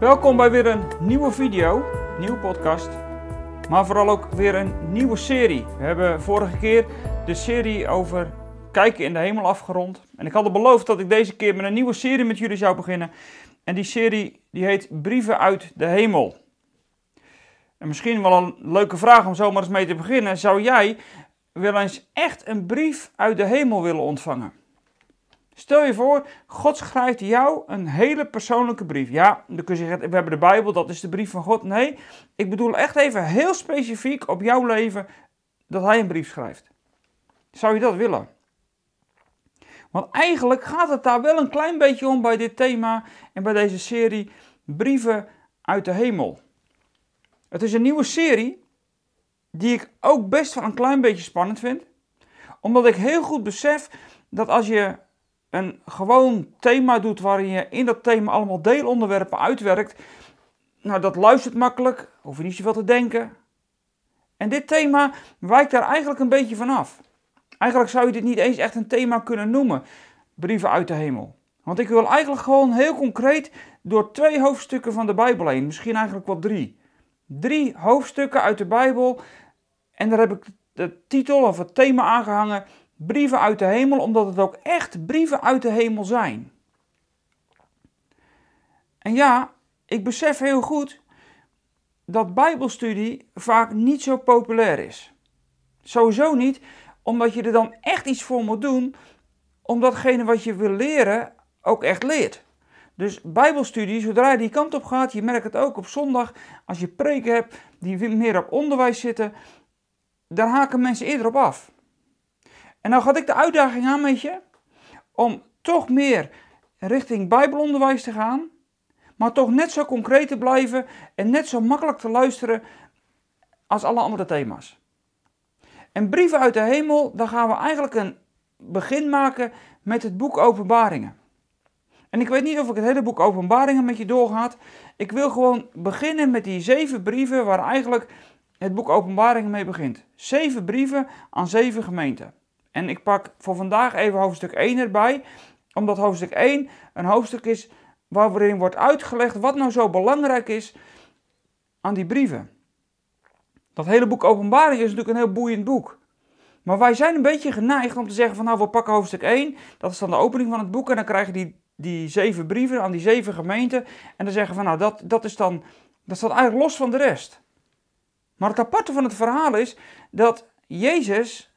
Welkom bij weer een nieuwe video, nieuwe podcast, maar vooral ook weer een nieuwe serie. We hebben vorige keer de serie over kijken in de hemel afgerond. En ik had beloofd dat ik deze keer met een nieuwe serie met jullie zou beginnen. En die serie die heet Brieven uit de hemel. En misschien wel een leuke vraag om zomaar eens mee te beginnen. Zou jij wel eens echt een brief uit de hemel willen ontvangen? Stel je voor, God schrijft jou een hele persoonlijke brief. Ja, dan kun je zeggen, we hebben de Bijbel, dat is de brief van God. Nee, ik bedoel echt even heel specifiek op jouw leven dat hij een brief schrijft. Zou je dat willen? Want eigenlijk gaat het daar wel een klein beetje om bij dit thema en bij deze serie Brieven uit de Hemel. Het is een nieuwe serie die ik ook best wel een klein beetje spannend vind. Omdat ik heel goed besef dat als je een gewoon thema doet waarin je in dat thema allemaal deelonderwerpen uitwerkt, nou dat luistert makkelijk, hoef je niet zoveel te denken. En dit thema wijkt daar eigenlijk een beetje vanaf. Eigenlijk zou je dit niet eens echt een thema kunnen noemen, brieven uit de hemel. Want ik wil eigenlijk gewoon heel concreet door twee hoofdstukken van de Bijbel heen, misschien eigenlijk wel drie. Drie hoofdstukken uit de Bijbel en daar heb ik de titel of het thema aangehangen, brieven uit de hemel, omdat het ook echt brieven uit de hemel zijn. En ja, ik besef heel goed dat Bijbelstudie vaak niet zo populair is. Sowieso niet, omdat je er dan echt iets voor moet doen, om datgene wat je wil leren ook echt leert. Dus Bijbelstudie, zodra je die kant op gaat, je merkt het ook op zondag, als je preken hebt die meer op onderwijs zitten, daar haken mensen eerder op af. En nou had ik de uitdaging aan met je om toch meer richting Bijbelonderwijs te gaan, maar toch net zo concreet te blijven en net zo makkelijk te luisteren als alle andere thema's. En brieven uit de hemel, daar gaan we eigenlijk een begin maken met het boek Openbaringen. En ik weet niet of ik het hele boek Openbaringen met je doorgaat. Ik wil gewoon beginnen met die zeven brieven waar eigenlijk het boek Openbaringen mee begint. Zeven brieven aan zeven gemeenten. En ik pak voor vandaag even hoofdstuk 1 erbij, omdat hoofdstuk 1 een hoofdstuk is waarin wordt uitgelegd wat nou zo belangrijk is aan die brieven. Dat hele boek Openbaring is natuurlijk een heel boeiend boek. Maar wij zijn een beetje geneigd om te zeggen van nou we pakken hoofdstuk 1, dat is dan de opening van het boek en dan krijg je die, die zeven brieven aan die zeven gemeenten en dan zeggen van nou dat, dat is dan, dat staat eigenlijk los van de rest. Maar het aparte van het verhaal is dat Jezus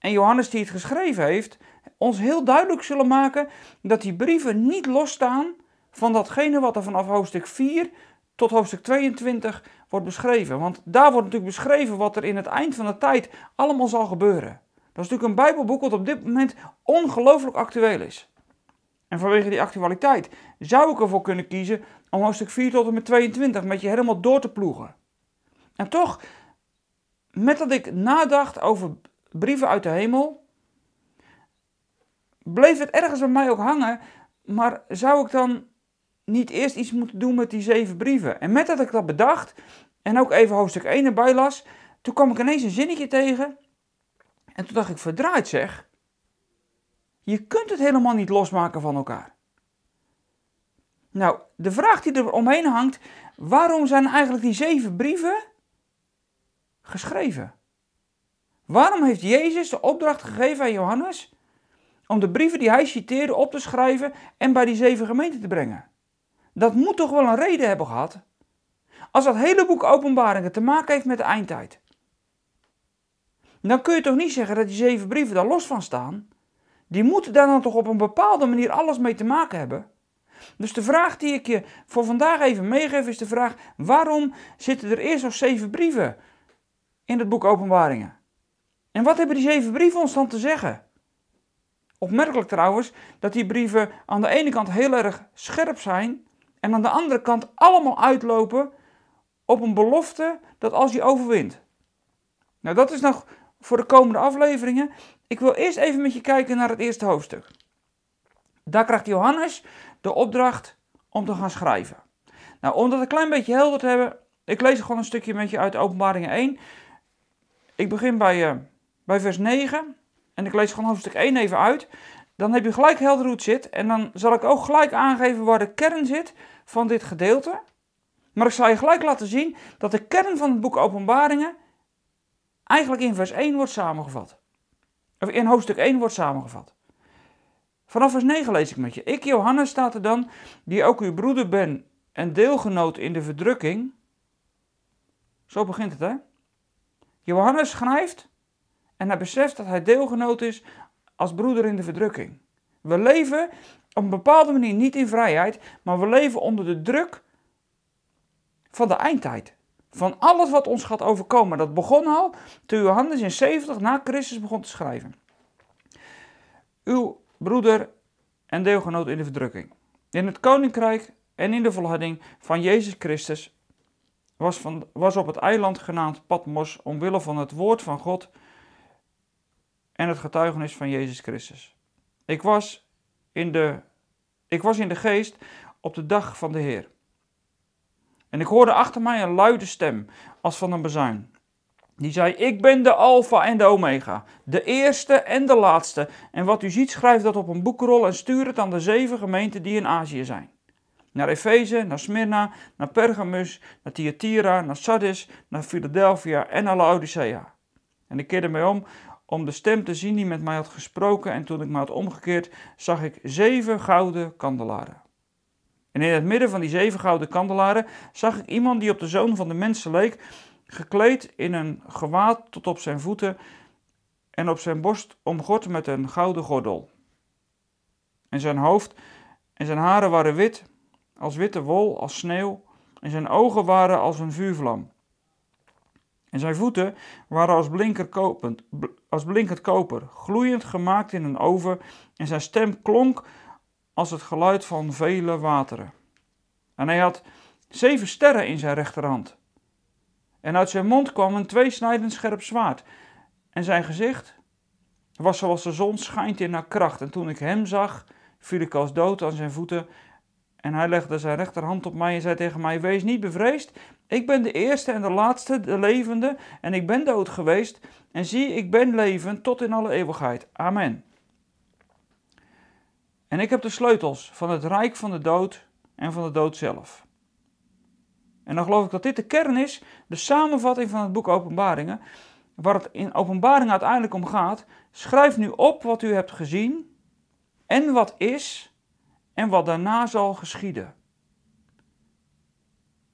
en Johannes die het geschreven heeft, ons heel duidelijk zullen maken dat die brieven niet losstaan van datgene wat er vanaf hoofdstuk 4 tot hoofdstuk 22 wordt beschreven. Want daar wordt natuurlijk beschreven wat er in het eind van de tijd allemaal zal gebeuren. Dat is natuurlijk een Bijbelboek wat op dit moment ongelooflijk actueel is. En vanwege die actualiteit zou ik ervoor kunnen kiezen om hoofdstuk 4 tot en met 22 met je helemaal door te ploegen. En toch, met dat ik nadacht over brieven uit de hemel, bleef het ergens bij mij ook hangen, maar zou ik dan niet eerst iets moeten doen met die zeven brieven? En met dat ik dat bedacht en ook even hoofdstuk 1 erbij las, toen kwam ik ineens een zinnetje tegen en toen dacht ik, verdraaid zeg, je kunt het helemaal niet losmaken van elkaar. Nou, de vraag die er omheen hangt, waarom zijn eigenlijk die zeven brieven geschreven? Waarom heeft Jezus de opdracht gegeven aan Johannes om de brieven die hij citeerde op te schrijven en bij die zeven gemeenten te brengen? Dat moet toch wel een reden hebben gehad? Als dat hele boek Openbaringen te maken heeft met de eindtijd, dan kun je toch niet zeggen dat die zeven brieven daar los van staan? Die moeten daar dan toch op een bepaalde manier alles mee te maken hebben? Dus de vraag die ik je voor vandaag even meegeef is de vraag: waarom zitten er eerst nog zeven brieven in het boek Openbaringen? En wat hebben die zeven brieven ons dan te zeggen? Opmerkelijk trouwens dat die brieven aan de ene kant heel erg scherp zijn en aan de andere kant allemaal uitlopen op een belofte dat als je overwint. Nou, dat is nog voor de komende afleveringen. Ik wil eerst even met je kijken naar het eerste hoofdstuk. Daar krijgt Johannes de opdracht om te gaan schrijven. Nou, om dat een klein beetje helder te hebben, ik lees gewoon een stukje met je uit Openbaringen 1. Ik begin bij uh, bij vers 9, en ik lees gewoon hoofdstuk 1 even uit, dan heb je gelijk helder hoe het zit. En dan zal ik ook gelijk aangeven waar de kern zit van dit gedeelte. Maar ik zal je gelijk laten zien dat de kern van het boek Openbaringen eigenlijk in vers 1 wordt samengevat. Of in hoofdstuk 1 wordt samengevat. Vanaf vers 9 lees ik met je. Ik, Johannes, staat er dan, die ook uw broeder ben en deelgenoot in de verdrukking. Zo begint het, hè? Johannes schrijft en hij beseft dat hij deelgenoot is als broeder in de verdrukking. We leven op een bepaalde manier niet in vrijheid, maar we leven onder de druk van de eindtijd. Van alles wat ons gaat overkomen. Dat begon al toen Johannes in 70 na Christus begon te schrijven. Uw broeder en deelgenoot in de verdrukking. In het koninkrijk en in de volharding van Jezus Christus was, van, was op het eiland genaamd Patmos omwille van het woord van God en het getuigenis van Jezus Christus. Ik was in de, ik was in de geest op de dag van de Heer. En ik hoorde achter mij een luide stem, als van een bezuin. Die zei: Ik ben de Alpha en de Omega, de eerste en de laatste. En wat u ziet, schrijf dat op een boekrol en stuur het aan de zeven gemeenten die in Azië zijn. Naar Efeze, naar Smyrna, naar Pergamus, naar Thyatira, naar Sardis, naar Philadelphia en naar Laodicea. En ik keerde mij om om de stem te zien die met mij had gesproken. En toen ik me had omgekeerd, zag ik zeven gouden kandelaren. En in het midden van die zeven gouden kandelaren zag ik iemand die op de zoon van de mensen leek, gekleed in een gewaad tot op zijn voeten en op zijn borst omgord met een gouden gordel. En zijn hoofd en zijn haren waren wit, als witte wol, als sneeuw, en zijn ogen waren als een vuurvlam. En zijn voeten waren als, kopend, als blinkend koper, gloeiend gemaakt in een oven, en zijn stem klonk als het geluid van vele wateren. En hij had zeven sterren in zijn rechterhand. En uit zijn mond kwam een tweesnijdend scherp zwaard. En zijn gezicht was zoals de zon schijnt in haar kracht. En toen ik hem zag, viel ik als dood aan zijn voeten. En hij legde zijn rechterhand op mij en zei tegen mij: Wees niet bevreesd. Ik ben de eerste en de laatste, de levende. En ik ben dood geweest. En zie, ik ben levend tot in alle eeuwigheid. Amen. En ik heb de sleutels van het rijk van de dood en van de dood zelf. En dan geloof ik dat dit de kern is, de samenvatting van het boek Openbaringen, waar het in Openbaring uiteindelijk om gaat. Schrijf nu op wat u hebt gezien en wat is en wat daarna zal geschieden.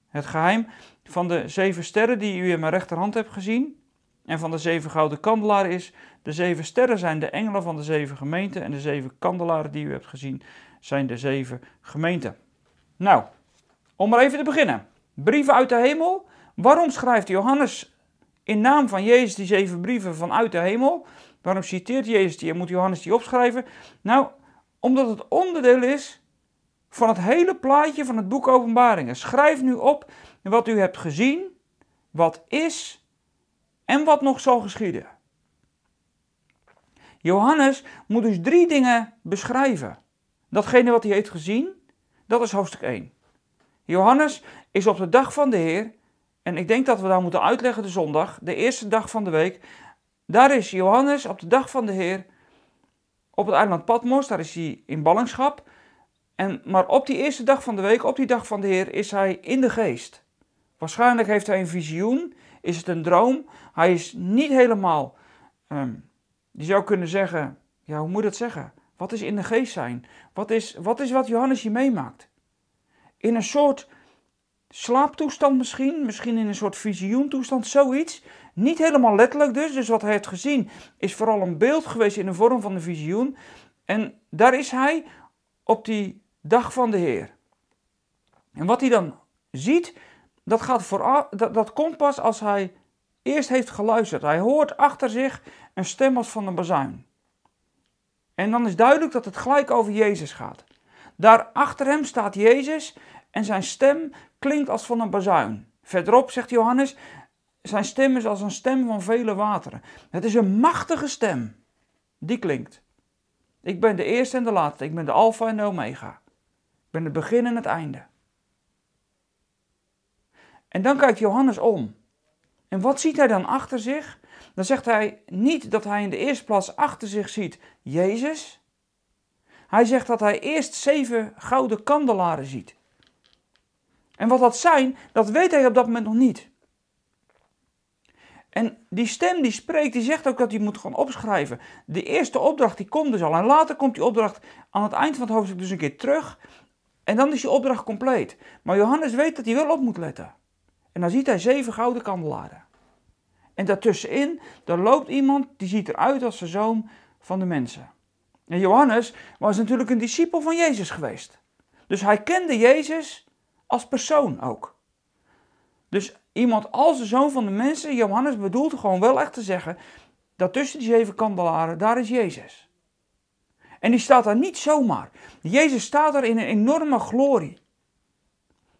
Het geheim van de zeven sterren die u in mijn rechterhand hebt gezien en van de zeven gouden kandelaren is, de zeven sterren zijn de engelen van de zeven gemeenten en de zeven kandelaren die u hebt gezien zijn de zeven gemeenten. Nou, om maar even te beginnen. Brieven uit de hemel. Waarom schrijft Johannes in naam van Jezus die zeven brieven vanuit de hemel? Waarom citeert Jezus die en moet Johannes die opschrijven? Nou, omdat het onderdeel is van het hele plaatje van het boek Openbaringen. Schrijf nu op wat u hebt gezien, wat is en wat nog zal geschieden. Johannes moet dus drie dingen beschrijven. Datgene wat hij heeft gezien, dat is hoofdstuk 1. Johannes is op de dag van de Heer, en ik denk dat we daar moeten uitleggen de zondag, de eerste dag van de week. Daar is Johannes op de dag van de Heer op het eiland Patmos, daar is hij in ballingschap. En, maar op die eerste dag van de week, op die dag van de Heer, is hij in de geest. Waarschijnlijk heeft hij een visioen, is het een droom. Hij is niet helemaal, um, je zou kunnen zeggen, ja hoe moet je dat zeggen? Wat is in de geest zijn? Wat is wat, is wat Johannes hier meemaakt? In een soort slaaptoestand misschien, misschien in een soort visioentoestand, zoiets. Niet helemaal letterlijk dus, dus wat hij heeft gezien is vooral een beeld geweest in de vorm van een visioen. En daar is hij op die dag van de Heer. En wat hij dan ziet, dat, gaat vooral, dat, dat komt pas als hij eerst heeft geluisterd. Hij hoort achter zich een stem als van een bazuin. En dan is duidelijk dat het gelijk over Jezus gaat. Daar achter hem staat Jezus en zijn stem klinkt als van een bazuin. Verderop zegt Johannes, zijn stem is als een stem van vele wateren. Het is een machtige stem. Die klinkt. Ik ben de eerste en de laatste. Ik ben de alfa en de omega. Ben het begin en het einde. En dan kijkt Johannes om. En wat ziet hij dan achter zich? Dan zegt hij niet dat hij in de eerste plaats achter zich ziet Jezus. Hij zegt dat hij eerst zeven gouden kandelaren ziet. En wat dat zijn, dat weet hij op dat moment nog niet. En die stem die spreekt, die zegt ook dat hij moet gaan opschrijven. De eerste opdracht die komt dus al. En later komt die opdracht aan het eind van het hoofdstuk dus een keer terug. En dan is die opdracht compleet. Maar Johannes weet dat hij wel op moet letten. En dan ziet hij zeven gouden kandelaren. En daartussenin, daar loopt iemand die ziet eruit als de zoon van de mensen. En Johannes was natuurlijk een discipel van Jezus geweest. Dus hij kende Jezus als persoon ook. Dus iemand als de zoon van de mensen, Johannes bedoelt gewoon wel echt te zeggen, dat tussen die zeven kandelaren, daar is Jezus. En die staat daar niet zomaar. Jezus staat daar in een enorme glorie.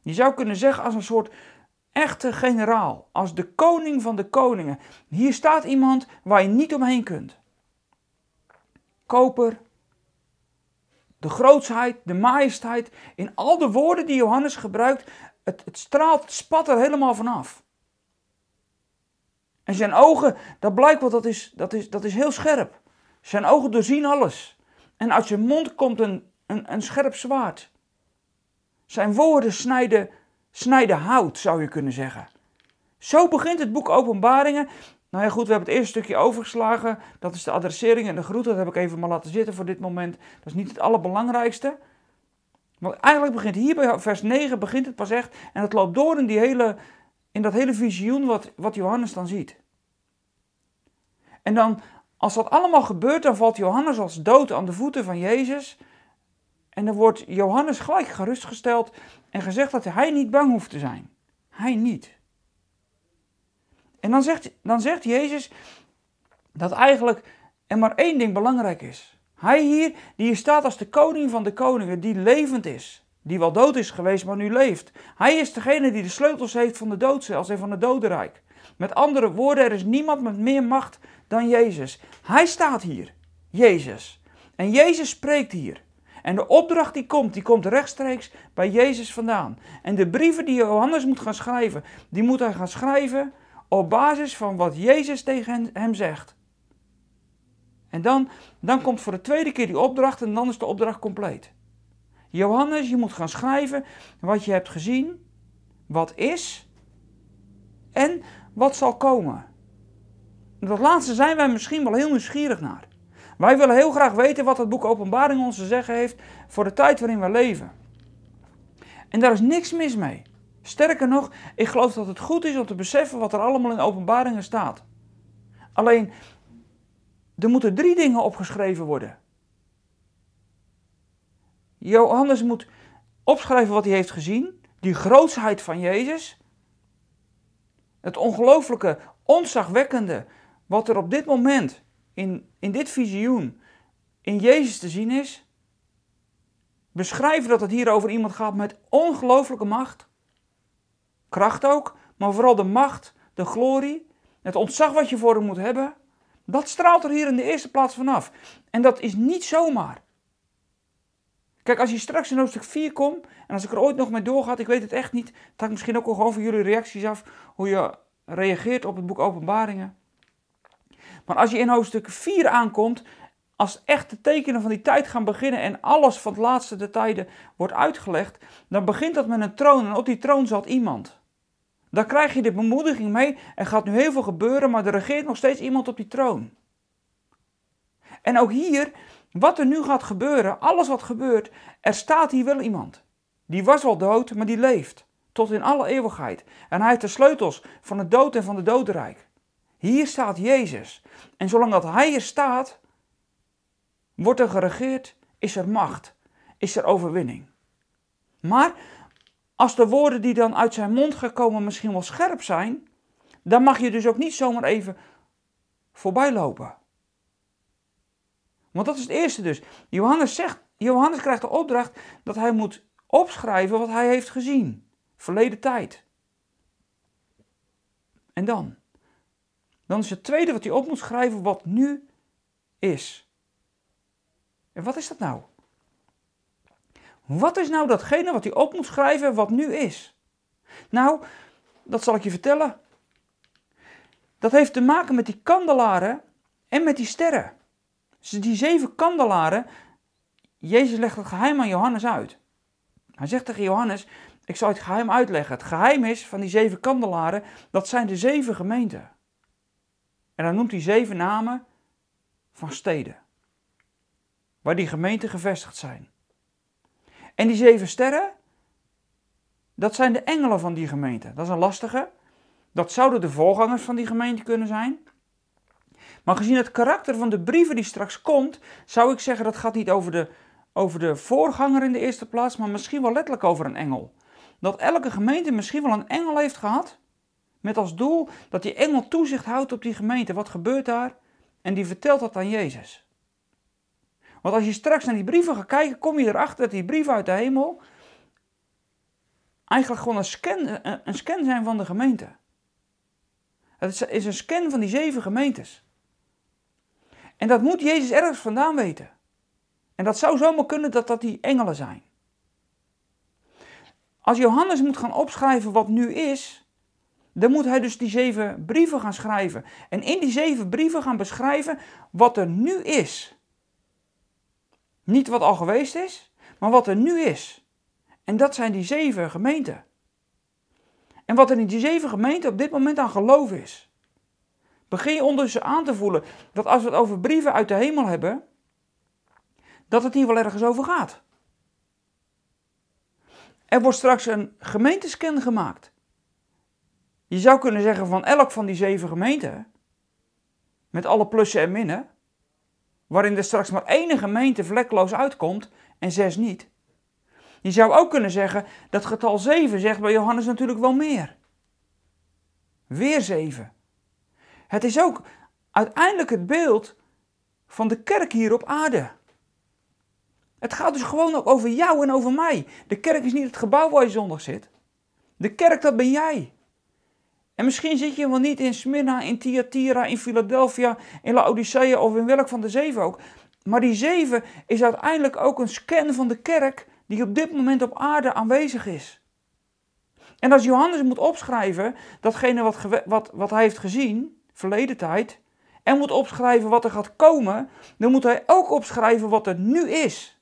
Je zou kunnen zeggen als een soort echte generaal, als de koning van de koningen. Hier staat iemand waar je niet omheen kunt. Koper, de grootsheid, de majesteit, in al de woorden die Johannes gebruikt, het, het straalt, het spat er helemaal vanaf. En zijn ogen, dat blijkt wel, dat is, dat, is, dat is heel scherp. Zijn ogen doorzien alles. En uit zijn mond komt een, een, een scherp zwaard. Zijn woorden snijden, snijden hout, zou je kunnen zeggen. Zo begint het boek Openbaringen. Nou ja, goed, we hebben het eerste stukje overgeslagen. Dat is de adressering en de groet. Dat heb ik even maar laten zitten voor dit moment. Dat is niet het allerbelangrijkste. Want eigenlijk begint hier bij vers 9 begint het pas echt. En het loopt door in, die hele, in dat hele visioen wat, wat Johannes dan ziet. En dan, als dat allemaal gebeurt, dan valt Johannes als dood aan de voeten van Jezus. En dan wordt Johannes gelijk gerustgesteld en gezegd dat hij niet bang hoeft te zijn. Hij niet. En dan zegt, dan zegt Jezus dat eigenlijk er maar één ding belangrijk is. Hij hier, die hier staat als de koning van de koningen, die levend is. Die wel dood is geweest, maar nu leeft. Hij is degene die de sleutels heeft van de doodcel en van het dodenrijk. Met andere woorden, er is niemand met meer macht dan Jezus. Hij staat hier, Jezus. En Jezus spreekt hier. En de opdracht die komt, die komt rechtstreeks bij Jezus vandaan. En de brieven die Johannes moet gaan schrijven, die moet hij gaan schrijven op basis van wat Jezus tegen hem zegt. En dan, dan komt voor de tweede keer die opdracht en dan is de opdracht compleet. Johannes, je moet gaan schrijven wat je hebt gezien, wat is en wat zal komen. Dat laatste zijn wij misschien wel heel nieuwsgierig naar. Wij willen heel graag weten wat het boek Openbaring ons te zeggen heeft voor de tijd waarin we leven. En daar is niks mis mee. Sterker nog, ik geloof dat het goed is om te beseffen wat er allemaal in openbaringen staat. Alleen, er moeten drie dingen opgeschreven worden. Johannes moet opschrijven wat hij heeft gezien, die grootsheid van Jezus, het ongelooflijke, onzagwekkende, wat er op dit moment in, in dit visioen in Jezus te zien is. Beschrijven dat het hier over iemand gaat met ongelooflijke macht. Kracht ook, maar vooral de macht, de glorie, het ontzag wat je voor hem moet hebben. Dat straalt er hier in de eerste plaats vanaf. En dat is niet zomaar. Kijk, als je straks in hoofdstuk 4 komt, en als ik er ooit nog mee doorgaat, ik weet het echt niet, het hangt misschien ook wel gewoon van jullie reacties af, hoe je reageert op het boek Openbaringen. Maar als je in hoofdstuk 4 aankomt, als echt de tekenen van die tijd gaan beginnen en alles van het laatste de tijden wordt uitgelegd, dan begint dat met een troon en op die troon zat iemand. Dan krijg je de bemoediging mee. Er gaat nu heel veel gebeuren, maar er regeert nog steeds iemand op die troon. En ook hier, wat er nu gaat gebeuren, alles wat gebeurt, er staat hier wel iemand. Die was al dood, maar die leeft. Tot in alle eeuwigheid. En hij heeft de sleutels van het dood en van de dodenrijk. Hier staat Jezus. En zolang dat hij er staat, wordt er geregeerd, is er macht, is er overwinning. Maar als de woorden die dan uit zijn mond gekomen misschien wel scherp zijn, dan mag je dus ook niet zomaar even voorbij lopen. Want dat is het eerste dus. Johannes, zegt, Johannes krijgt de opdracht dat hij moet opschrijven wat hij heeft gezien. Verleden tijd. En dan? Dan is het tweede wat hij op moet schrijven wat nu is. En wat is dat nou? Wat is nou datgene wat hij op moet schrijven wat nu is? Nou, dat zal ik je vertellen. Dat heeft te maken met die kandelaren en met die sterren. Dus die zeven kandelaren, Jezus legt het geheim aan Johannes uit. Hij zegt tegen Johannes, Ik zal het geheim uitleggen. Het geheim is van die zeven kandelaren, dat zijn de zeven gemeenten. En dan noemt hij zeven namen van steden. Waar die gemeenten gevestigd zijn. En die zeven sterren, dat zijn de engelen van die gemeente. Dat is een lastige. Dat zouden de voorgangers van die gemeente kunnen zijn. Maar gezien het karakter van de brieven die straks komt, zou ik zeggen dat gaat niet over de, over de voorganger in de eerste plaats, maar misschien wel letterlijk over een engel. Dat elke gemeente misschien wel een engel heeft gehad, met als doel dat die engel toezicht houdt op die gemeente. Wat gebeurt daar? En die vertelt dat aan Jezus. Want als je straks naar die brieven gaat kijken, kom je erachter dat die brieven uit de hemel eigenlijk gewoon een scan, een scan zijn van de gemeente. Het is een scan van die zeven gemeentes. En dat moet Jezus ergens vandaan weten. En dat zou zomaar kunnen dat dat die engelen zijn. Als Johannes moet gaan opschrijven wat nu is, dan moet hij dus die zeven brieven gaan schrijven. En in die zeven brieven gaan beschrijven wat er nu is. Niet wat al geweest is, maar wat er nu is. En dat zijn die zeven gemeenten. En wat er in die zeven gemeenten op dit moment aan geloof is. Begin je ondertussen aan te voelen dat als we het over brieven uit de hemel hebben, dat het hier wel ergens over gaat. Er wordt straks een gemeentescan gemaakt. Je zou kunnen zeggen van elk van die zeven gemeenten, met alle plussen en minnen, waarin er straks maar één gemeente vlekloos uitkomt en zes niet. Je zou ook kunnen zeggen dat getal 7 zegt bij Johannes natuurlijk wel meer. Weer 7. Het is ook uiteindelijk het beeld van de kerk hier op aarde. Het gaat dus gewoon ook over jou en over mij. De kerk is niet het gebouw waar je zondag zit. De kerk, dat ben jij. En misschien zit je wel niet in Smyrna, in Thyatira, in Philadelphia, in Laodicea of in welk van de zeven ook. Maar die zeven is uiteindelijk ook een scan van de kerk die op dit moment op aarde aanwezig is. En als Johannes moet opschrijven datgene wat, wat, wat hij heeft gezien, verleden tijd, en moet opschrijven wat er gaat komen, dan moet hij ook opschrijven wat er nu is.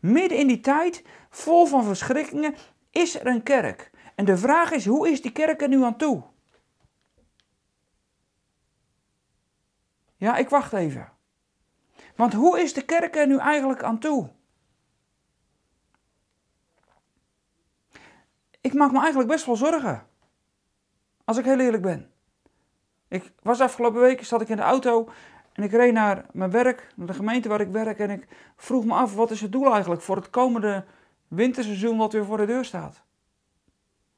Midden in die tijd, vol van verschrikkingen, is er een kerk. En de vraag is, hoe is die kerk er nu aan toe? Ja, ik wacht even. Want hoe is de kerk er nu eigenlijk aan toe? ik maak me eigenlijk best wel zorgen. Als ik heel eerlijk ben. Ik was afgelopen week, zat ik in de auto en ik reed naar mijn werk, naar de gemeente waar ik werk. En ik vroeg me af, wat is het doel eigenlijk voor het komende winterseizoen wat weer voor de deur staat?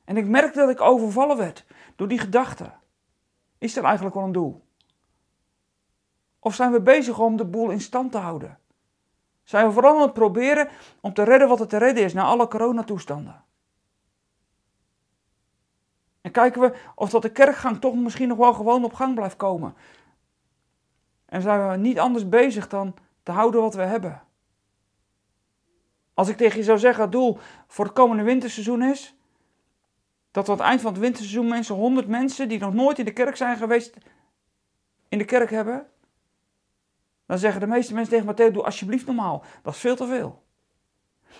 En ik merkte dat ik overvallen werd door die gedachte. Is er eigenlijk wel een doel? Of zijn we bezig om de boel in stand te houden? Zijn we vooral aan het proberen om te redden wat er te redden is na alle coronatoestanden? En kijken we of dat de kerkgang toch misschien nog wel gewoon op gang blijft komen. En zijn we niet anders bezig dan te houden wat we hebben. Als ik tegen je zou zeggen, het doel voor het komende winterseizoen is, dat we aan het eind van het winterseizoen mensen, 100 mensen die nog nooit in de kerk zijn geweest, in de kerk hebben, dan zeggen de meeste mensen tegen Matthäus, doe alsjeblieft normaal. Dat is veel te veel.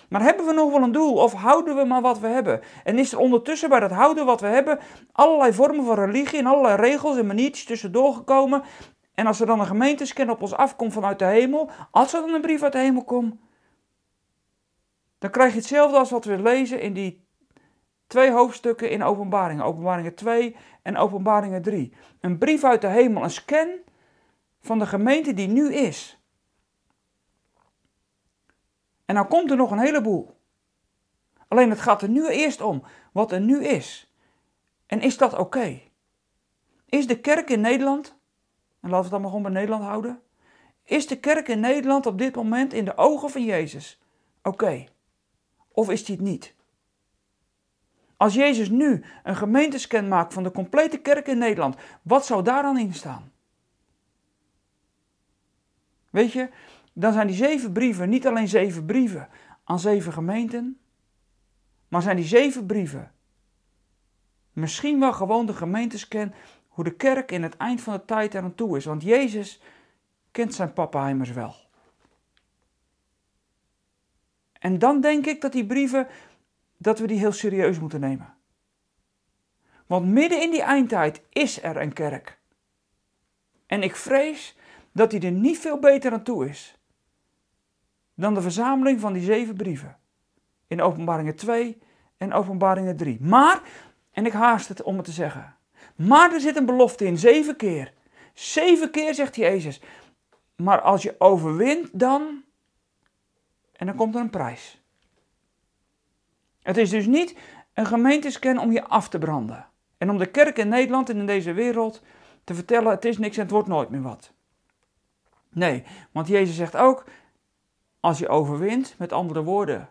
Maar hebben we nog wel een doel of houden we maar wat we hebben? En is er ondertussen bij dat houden wat we hebben allerlei vormen van religie en allerlei regels en maniertjes tussendoor gekomen? En als er dan een gemeentescan op ons afkomt vanuit de hemel, als er dan een brief uit de hemel komt, dan krijg je hetzelfde als wat we lezen in die twee hoofdstukken in Openbaringen. Openbaringen 2 en Openbaringen 3. Een brief uit de hemel, een scan van de gemeente die nu is. En dan komt er nog een heleboel. Alleen het gaat er nu eerst om wat er nu is. En is dat oké? Is de kerk in Nederland, en laten we het dan maar gewoon bij Nederland houden, is de kerk in Nederland op dit moment in de ogen van Jezus oké? Of is die het niet? Als Jezus nu een gemeentescan maakt van de complete kerk in Nederland, wat zou daar dan in staan? Weet je, dan zijn die zeven brieven niet alleen zeven brieven aan zeven gemeenten, maar zijn die zeven brieven misschien wel gewoon de gemeentescan hoe de kerk in het eind van de tijd er aan toe is. Want Jezus kent zijn pappenheimers wel. En dan denk ik dat die brieven dat we die heel serieus moeten nemen. Want midden in die eindtijd is er een kerk. En ik vrees dat die er niet veel beter aan toe is dan de verzameling van die zeven brieven. In Openbaringen 2 en Openbaringen 3. Maar, en ik haast het om het te zeggen, maar er zit een belofte in, zeven keer. Zeven keer zegt Jezus. Maar als je overwint, dan. En dan komt er een prijs. Het is dus niet een gemeentescan om je af te branden. En om de kerk in Nederland en in deze wereld te vertellen: het is niks en het wordt nooit meer wat. Nee, want Jezus zegt ook: als je overwint, met andere woorden,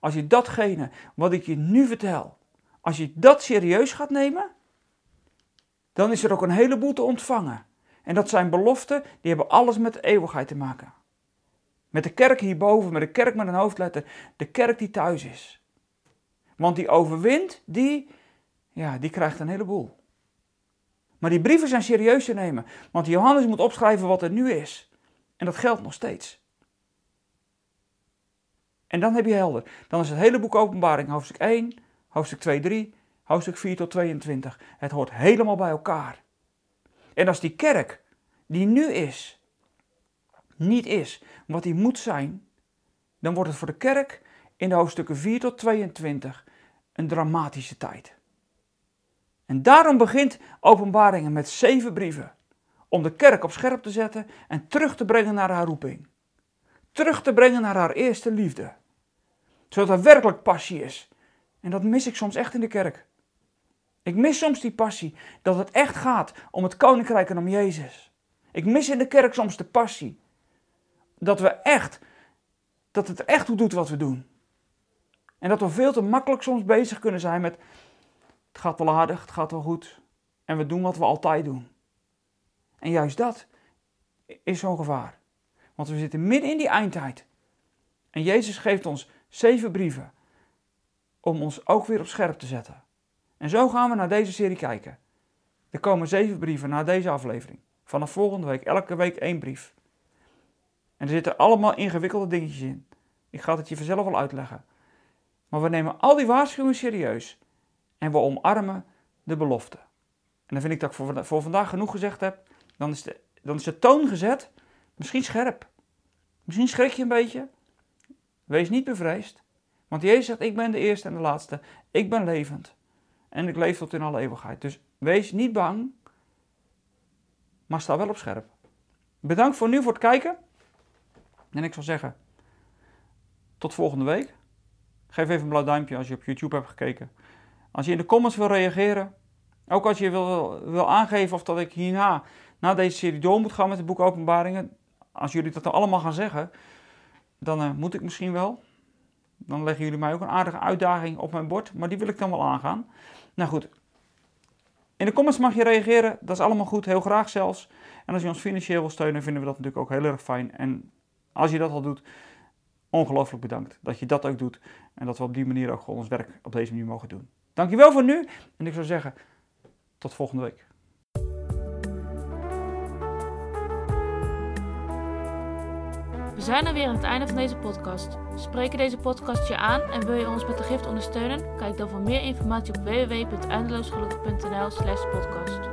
als je datgene wat ik je nu vertel, als je dat serieus gaat nemen, dan is er ook een heleboel te ontvangen. En dat zijn beloften, die hebben alles met eeuwigheid te maken. Met de kerk hierboven, met de kerk met een hoofdletter, de kerk die thuis is. Want die overwint, die, ja, die krijgt een heleboel. Maar die brieven zijn serieus te nemen, want Johannes moet opschrijven wat er nu is. En dat geldt nog steeds. En dan heb je helder. Dan is het hele boek Openbaring, hoofdstuk 1, hoofdstuk 2, 3, hoofdstuk 4 tot 22. Het hoort helemaal bij elkaar. En als die kerk, die nu is, niet is wat die moet zijn, dan wordt het voor de kerk in de hoofdstukken 4 tot 22 een dramatische tijd. En daarom begint Openbaringen met zeven brieven. Om de kerk op scherp te zetten en terug te brengen naar haar roeping. Terug te brengen naar haar eerste liefde. Zodat er werkelijk passie is. En dat mis ik soms echt in de kerk. Ik mis soms die passie, dat het echt gaat om het koninkrijk en om Jezus. Ik mis in de kerk soms de passie. Dat we echt, dat het er echt toe doet wat we doen. En dat we veel te makkelijk soms bezig kunnen zijn met, het gaat wel aardig, het gaat wel goed. En we doen wat we altijd doen. En juist dat is zo'n gevaar. Want we zitten midden in die eindtijd. En Jezus geeft ons zeven brieven om ons ook weer op scherp te zetten. En zo gaan we naar deze serie kijken. Er komen zeven brieven na deze aflevering. Vanaf volgende week, elke week één brief. En er zitten allemaal ingewikkelde dingetjes in. Ik ga het je vanzelf wel uitleggen. Maar we nemen al die waarschuwingen serieus. En we omarmen de belofte. En dan vind ik dat ik voor, voor vandaag genoeg gezegd heb. Dan is, de, dan is de toon gezet. Misschien scherp. Misschien schrik je een beetje. Wees niet bevreesd. Want Jezus zegt, ik ben de eerste en de laatste. Ik ben levend. En ik leef tot in alle eeuwigheid. Dus wees niet bang. Maar sta wel op scherp. Bedankt voor nu voor het kijken. En ik zal zeggen, tot volgende week. Geef even een blauw duimpje als je op YouTube hebt gekeken. Als je in de comments wil reageren, ook als je wil, wil aangeven of dat ik hierna, na deze serie door moet gaan met het boek Openbaringen. Als jullie dat dan allemaal gaan zeggen, dan uh, moet ik misschien wel. Dan leggen jullie mij ook een aardige uitdaging op mijn bord, maar die wil ik dan wel aangaan. Nou goed, in de comments mag je reageren, dat is allemaal goed, heel graag zelfs. En als je ons financieel wil steunen, vinden we dat natuurlijk ook heel erg fijn. En als je dat al doet, ongelooflijk bedankt dat je dat ook doet. En dat we op die manier ook gewoon ons werk op deze manier mogen doen. Dankjewel voor nu en ik zou zeggen, tot volgende week. We zijn er weer aan het einde van deze podcast. Spreken deze podcast je aan en wil je ons met de gift ondersteunen? Kijk dan voor meer informatie op www.eindeloosgelukkig.nl slash podcast.